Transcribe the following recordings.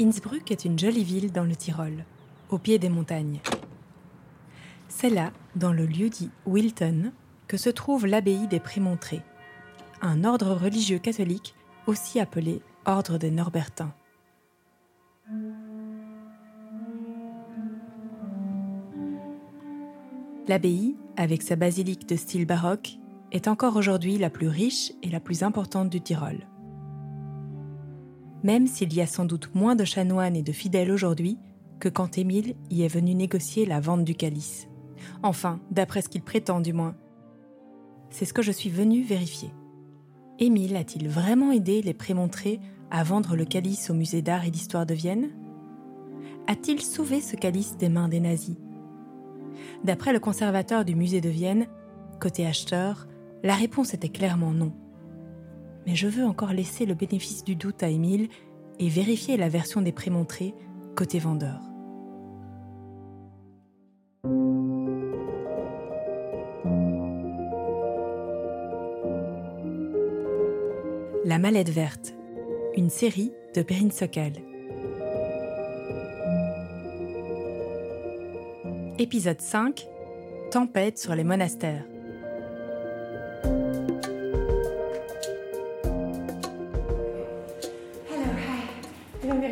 Innsbruck est une jolie ville dans le Tyrol, au pied des montagnes. C'est là, dans le lieu dit Wilton, que se trouve l'abbaye des Prémontrés, un ordre religieux catholique aussi appelé Ordre des Norbertins. L'abbaye, avec sa basilique de style baroque, est encore aujourd'hui la plus riche et la plus importante du Tyrol. Même s'il y a sans doute moins de chanoines et de fidèles aujourd'hui que quand Émile y est venu négocier la vente du calice. Enfin, d'après ce qu'il prétend du moins. C'est ce que je suis venu vérifier. Émile a-t-il vraiment aidé les prémontrés à vendre le calice au musée d'art et d'histoire de Vienne? A-t-il sauvé ce calice des mains des nazis? D'après le conservateur du musée de Vienne, côté acheteur, la réponse était clairement non. Mais je veux encore laisser le bénéfice du doute à Émile et vérifier la version des prémontrés côté vendeur. La mallette verte, une série de Perrine Sokal. Épisode 5 Tempête sur les monastères.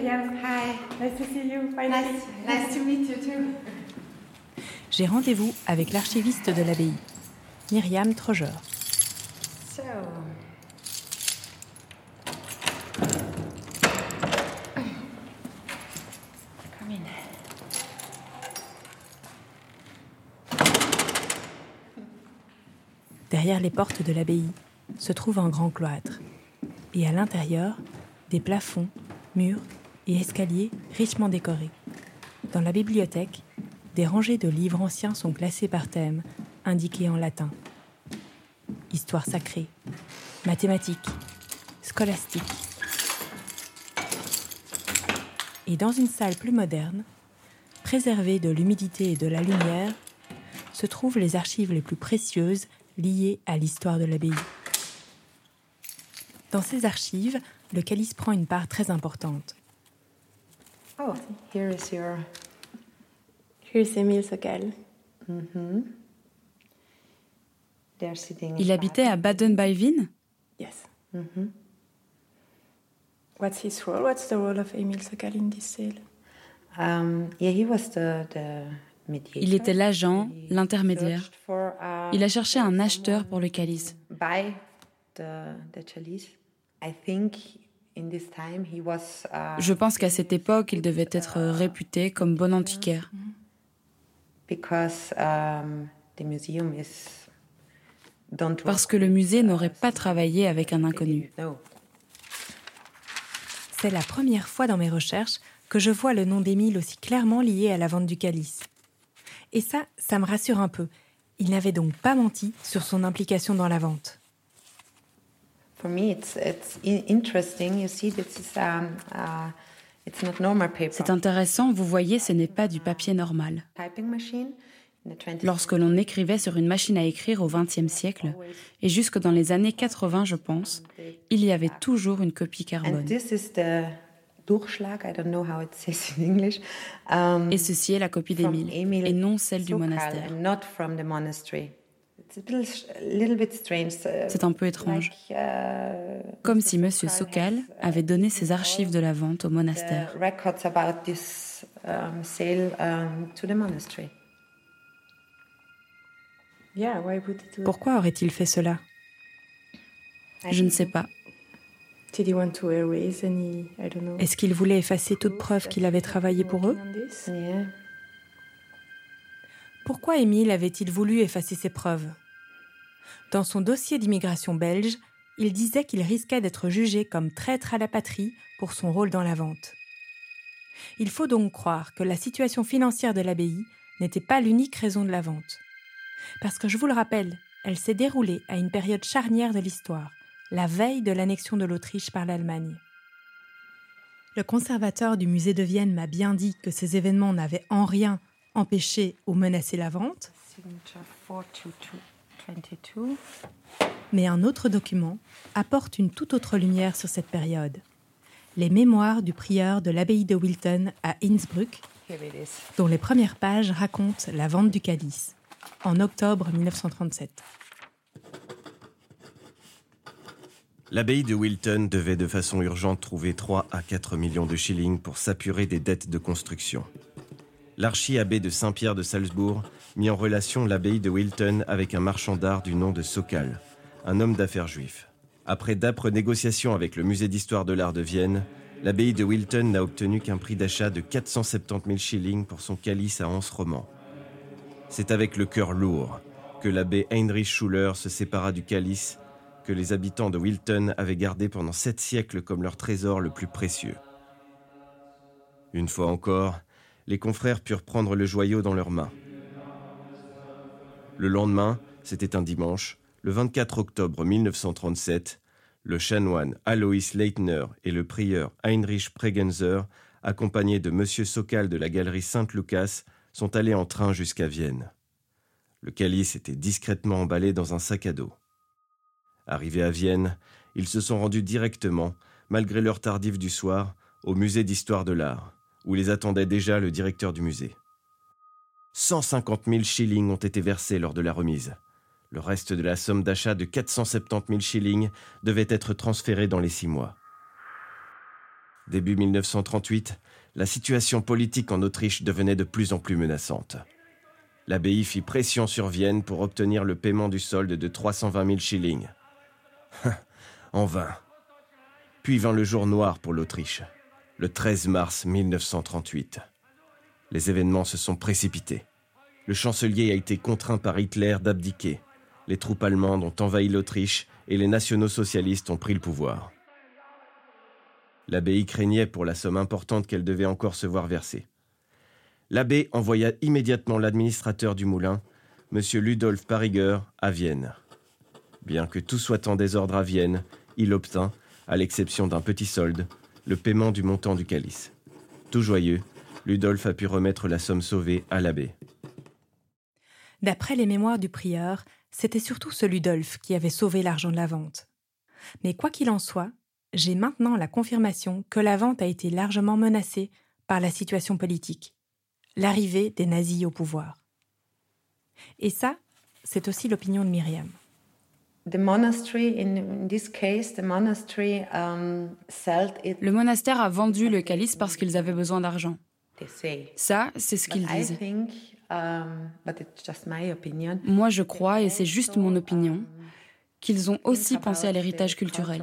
Hi. Nice to see you. Finally. Nice, nice to meet you too. J'ai rendez-vous avec l'archiviste de l'abbaye, Myriam Troger. So. Come in. Derrière les portes de l'abbaye se trouve un grand cloître. Et à l'intérieur, des plafonds, murs et escaliers richement décorés. Dans la bibliothèque, des rangées de livres anciens sont classés par thème, indiqués en latin. Histoire sacrée, mathématiques, scolastique. Et dans une salle plus moderne, préservée de l'humidité et de la lumière, se trouvent les archives les plus précieuses liées à l'histoire de l'abbaye. Dans ces archives, le calice prend une part très importante. Oh, here is your. Here's Emile Sokal. They're sitting. Il habitait à Baden-Bivin Yes. What's his role? What's the role of Emile Sokal in this sale? Um, yeah, he was the, the mediator. Il était l'agent, l'intermédiaire. uh, Il a cherché un acheteur pour le calice. Uh, Je pense qu'à cette époque, il devait être réputé comme bon antiquaire. because um, Parce que le musée n'aurait pas travaillé avec un inconnu. C'est la première fois dans mes recherches que je vois le nom d'Émile aussi clairement lié à la vente du calice. Et ça, ça me rassure un peu. Il n'avait donc pas menti sur son implication dans la vente. For me, it's it's i- interesting. You see, this is um, uh, it's not normal paper. C'est intéressant, vous voyez, ce n'est pas du papier normal. typing machine in the 20th Lorsque l'on écrivait sur une machine à écrire au XXe siècle, et jusque dans les années 80, je pense, il y avait toujours une copie carbone. this is the Durchschlag. I don't know how it says in English. Um, Et ceci est la copie from d'Émile, et non celle du monastère. C'est un peu étrange. like, uh, Comme si Monsieur Sokal avait donné ses archives de la vente au monastère. records about this um, sale um, Pourquoi aurait-il fait cela? Je ne sais pas. Est-ce qu'il voulait effacer toute preuve qu'il avait travaillé pour eux? Pourquoi Émile avait-il voulu effacer ses preuves? Dans son dossier d'immigration belge, il disait qu'il risquait d'être jugé comme traître à la patrie pour son rôle dans la vente. Il faut donc croire que la situation financière de l'abbaye n'était pas l'unique raison de la vente. Parce que je vous le rappelle, elle s'est déroulée à une période charnière de l'histoire, la veille de l'annexion de l'Autriche par l'Allemagne. Le conservateur du musée de Vienne m'a bien dit que ces événements n'avaient en rien empêché ou menacé la vente, Signature 42222. mais un autre document apporte une toute autre lumière sur cette période. les mémoires du prieur de l'abbaye de Wilton à Innsbruck, dont les premières pages racontent la vente du calice, en octobre 1937. L'abbaye de Wilton devait de façon urgente trouver 3 à 4 millions de shillings pour s'apurer des dettes de construction. L'archi-abbé de Saint-Pierre de Salzbourg mit en relation l'abbaye de Wilton avec un marchand d'art du nom de Sokal, un homme d'affaires juif. Après d'âpres négociations avec le musée d'histoire de l'art de Vienne, l'abbaye de Wilton n'a obtenu qu'un prix d'achat de 470 000 shillings pour son calice à anse roman. C'est avec le cœur lourd que l'abbé Heinrich Schuller se sépara du calice que les habitants de Wilton avaient gardé pendant sept siècles comme leur trésor le plus précieux. Une fois encore, les confrères purent prendre le joyau dans leurs mains. Le lendemain, c'était un dimanche, le 24 octobre 1937, le chanoine Alois Leitner et le prieur Heinrich Pregenzer, accompagnés de M. Sokal de la galerie Saint-Lucas, sont allés en train jusqu'à Vienne. Le calice était discrètement emballé dans un sac à dos. Arrivés à Vienne, ils se sont rendus directement, malgré l'heure tardive du soir, au musée d'histoire de l'art, où les attendait déjà le directeur du musée. 150 000 shillings ont été versés lors de la remise. Le reste de la somme d'achat de 470 000 shillings devait être transféré dans les six mois. Début 1938, la situation politique en Autriche devenait de plus en plus menaçante. L'abbaye fit pression sur Vienne pour obtenir le paiement du solde de 320 000 shillings. en vain. Puis vint le jour noir pour l'Autriche, le 13 mars 1938. Les événements se sont précipités. Le chancelier a été contraint par Hitler d'abdiquer. Les troupes allemandes ont envahi l'Autriche et les nationaux socialistes ont pris le pouvoir. L'abbaye craignait pour la somme importante qu'elle devait encore se voir verser. L'abbé envoya immédiatement l'administrateur du moulin, M. Ludolf Pariger, à Vienne. Bien que tout soit en désordre à Vienne, il obtint, à l'exception d'un petit solde, le paiement du montant du calice. Tout joyeux, Ludolf a pu remettre la somme sauvée à l'abbé. D'après les mémoires du prieur, c'était surtout ce Ludolf qui avait sauvé l'argent de la vente. Mais quoi qu'il en soit, j'ai maintenant la confirmation que la vente a été largement menacée par la situation politique, l'arrivée des nazis au pouvoir. Et ça, c'est aussi l'opinion de Myriam. Le monastère a vendu le calice parce qu'ils avaient besoin d'argent. Ça, c'est ce qu'ils disent. Um, Moi, je crois, et c'est juste mon opinion, um, qu'ils ont aussi pensé à l'héritage culturel.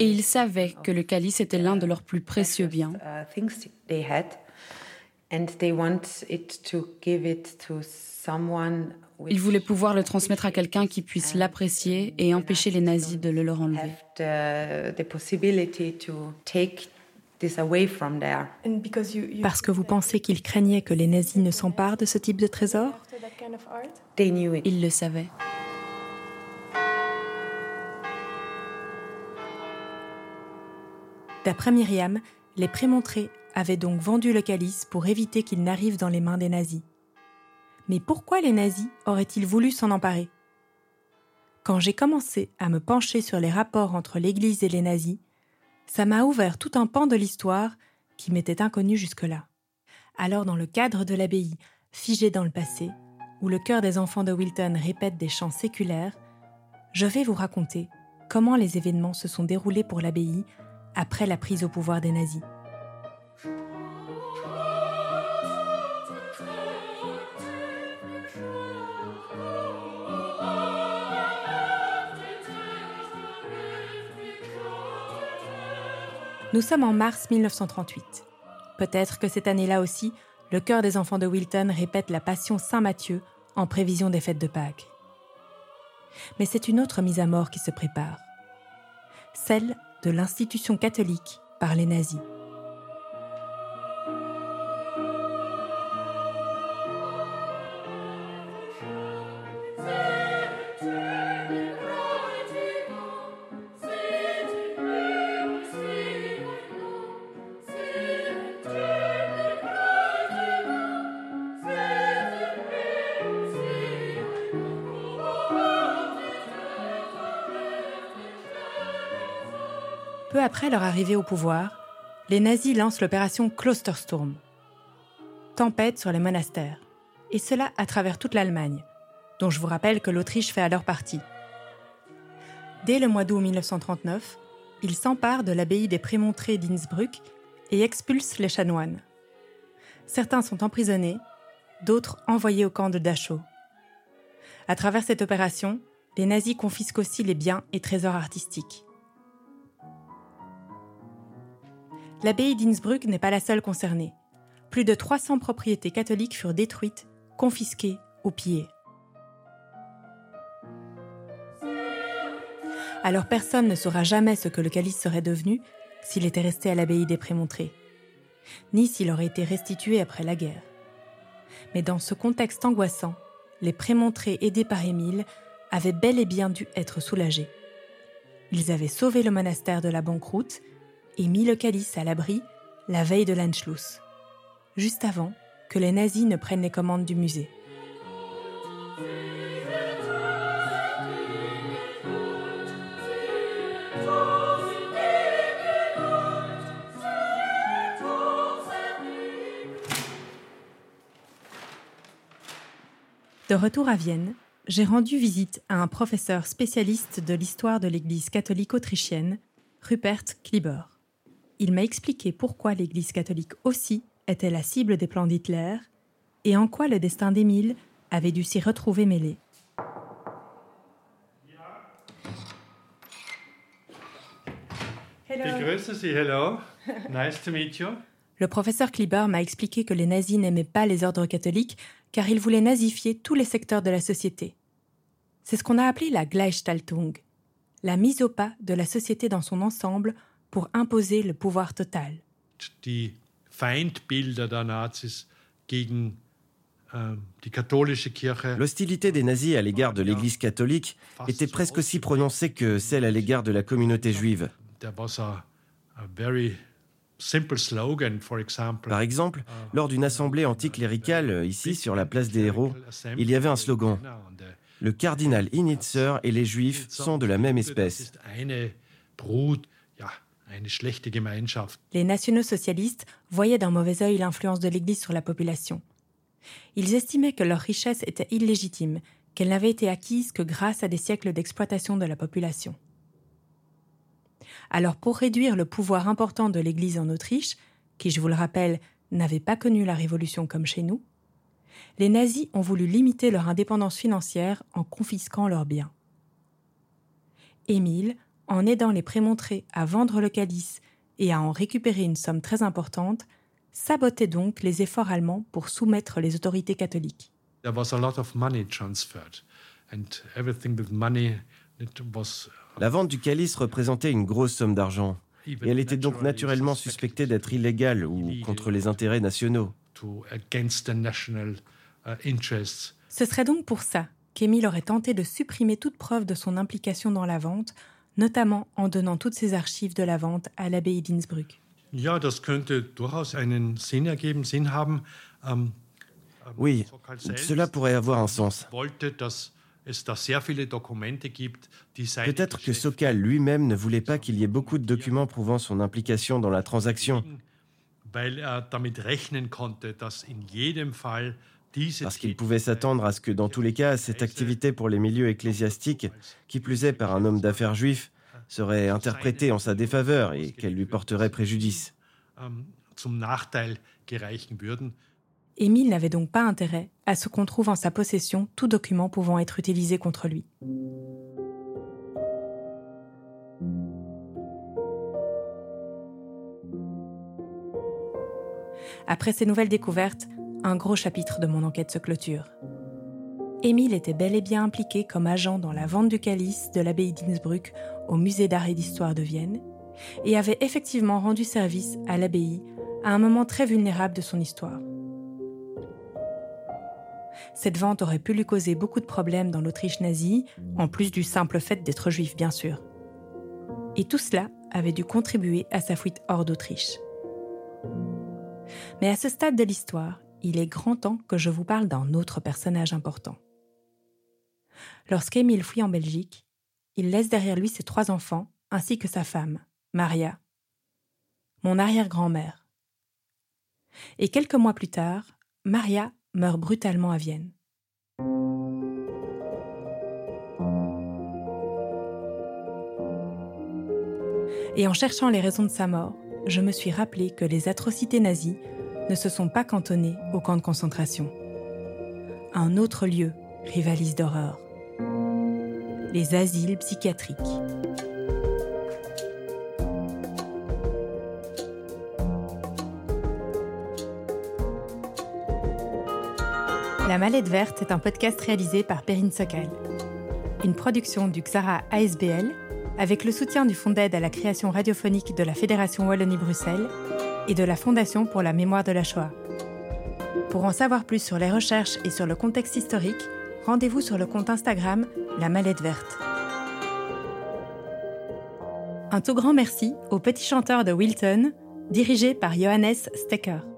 Et ils savaient que le calice était l'un de leurs plus précieux biens. Ils voulaient pouvoir le transmettre à quelqu'un qui puisse l'apprécier et empêcher les nazis de le leur enlever. Parce que vous pensez qu'ils craignaient que les nazis ne s'emparent de ce type de trésor? Ils le savaient. D'après Myriam, les prémontrés avaient donc vendu le calice pour éviter qu'il n'arrive dans les mains des nazis. Mais pourquoi les nazis auraient-ils voulu s'en emparer? Quand j'ai commencé à me pencher sur les rapports entre l'Église et les nazis, ça m'a ouvert tout un pan de l'histoire qui m'était inconnu jusque-là. Alors dans le cadre de l'abbaye, figée dans le passé, où le cœur des enfants de Wilton répète des chants séculaires, je vais vous raconter comment les événements se sont déroulés pour l'abbaye après la prise au pouvoir des nazis. Nous sommes en mars 1938. Peut-être que cette année-là aussi, le cœur des enfants de Wilton répète la Passion Saint-Matthieu en prévision des fêtes de Pâques. Mais c'est une autre mise à mort qui se prépare, celle de l'institution catholique par les nazis. Après leur arrivée au pouvoir, les nazis lancent l'opération Klostersturm. Tempête sur les monastères, et cela à travers toute l'Allemagne, dont je vous rappelle que l'Autriche fait alors partie. Dès le mois d'août 1939, ils s'emparent de l'abbaye des Prémontrés d'Innsbruck et expulsent les chanoines. Certains sont emprisonnés, d'autres envoyés au camp de Dachau. À travers cette opération, les nazis confisquent aussi les biens et trésors artistiques. L'abbaye d'Innsbruck n'est pas la seule concernée. Plus de 300 propriétés catholiques furent détruites, confisquées ou pillées. Alors personne ne saura jamais ce que le calice serait devenu s'il était resté à l'abbaye des Prémontrés, ni s'il aurait été restitué après la guerre. Mais dans ce contexte angoissant, les Prémontrés aidés par Émile avaient bel et bien dû être soulagés. Ils avaient sauvé le monastère de la banqueroute et mis le calice à l'abri la veille de l'Anschluss, juste avant que les nazis ne prennent les commandes du musée. De retour à Vienne, j'ai rendu visite à un professeur spécialiste de l'histoire de l'Église catholique autrichienne, Rupert Klieber. Il m'a expliqué pourquoi l'Église catholique aussi était la cible des plans d'Hitler et en quoi le destin d'Émile avait dû s'y retrouver mêlé. Hello. Nice to meet you. Le professeur Klieber m'a expliqué que les nazis n'aimaient pas les ordres catholiques car ils voulaient nazifier tous les secteurs de la société. C'est ce qu'on a appelé la Gleichstaltung, la mise au pas de la société dans son ensemble pour imposer le pouvoir total. Ähm, L'hostilité des nazis à l'égard de l'Église catholique était presque aussi prononcée que celle à l'égard de la communauté juive. Par exemple, uh, lors d'une assemblée anticléricale uh, ici sur la place des héros, il y avait un slogan Le cardinal Initzer et les juifs sont de la même espèce. Les nationaux-socialistes voyaient d'un mauvais œil l'influence de l'Église sur la population. Ils estimaient que leur richesse était illégitime, qu'elle n'avait été acquise que grâce à des siècles d'exploitation de la population. Alors pour réduire le pouvoir important de l'Église en Autriche, qui je vous le rappelle n'avait pas connu la Révolution comme chez nous, les nazis ont voulu limiter leur indépendance financière en confisquant leurs biens. Émile, en aidant les prémontrés à vendre le calice et à en récupérer une somme très importante, sabotait donc les efforts allemands pour soumettre les autorités catholiques. There was a lot of money transferred and everything with money la vente du calice représentait une grosse somme d'argent, et elle était donc naturellement suspectée d'être illégale ou contre les intérêts nationaux. Ce serait donc pour ça qu'Émile aurait tenté de supprimer toute preuve de son implication dans la vente, notamment en donnant toutes ses archives de la vente à l'abbaye d'Innsbruck. Oui, cela pourrait avoir un sens. Peut-être que Sokal lui-même ne voulait pas qu'il y ait beaucoup de documents prouvant son implication dans la transaction. Parce qu'il pouvait s'attendre à ce que dans tous les cas, cette activité pour les milieux ecclésiastiques, qui plus est par un homme d'affaires juif, serait interprétée en sa défaveur et qu'elle lui porterait préjudice. Émile n'avait donc pas intérêt à ce qu'on trouve en sa possession tout document pouvant être utilisé contre lui. Après ces nouvelles découvertes, un gros chapitre de mon enquête se clôture. Émile était bel et bien impliqué comme agent dans la vente du calice de l'abbaye d'Innsbruck au musée d'art et d'histoire de Vienne et avait effectivement rendu service à l'abbaye à un moment très vulnérable de son histoire. Cette vente aurait pu lui causer beaucoup de problèmes dans l'Autriche nazie, en plus du simple fait d'être juif, bien sûr. Et tout cela avait dû contribuer à sa fuite hors d'Autriche. Mais à ce stade de l'histoire, il est grand temps que je vous parle d'un autre personnage important. Lorsqu'Émile fuit en Belgique, il laisse derrière lui ses trois enfants ainsi que sa femme, Maria, mon arrière-grand-mère. Et quelques mois plus tard, Maria meurt brutalement à Vienne. Et en cherchant les raisons de sa mort, je me suis rappelé que les atrocités nazies ne se sont pas cantonnées au camp de concentration. Un autre lieu rivalise d'horreur. Les asiles psychiatriques. La Mallette Verte est un podcast réalisé par Perrine Sokal. Une production du Xara ASBL avec le soutien du Fonds d'aide à la création radiophonique de la Fédération Wallonie-Bruxelles et de la Fondation pour la mémoire de la Shoah. Pour en savoir plus sur les recherches et sur le contexte historique, rendez-vous sur le compte Instagram La Mallette Verte. Un tout grand merci au petit chanteur de Wilton, dirigé par Johannes Stecker.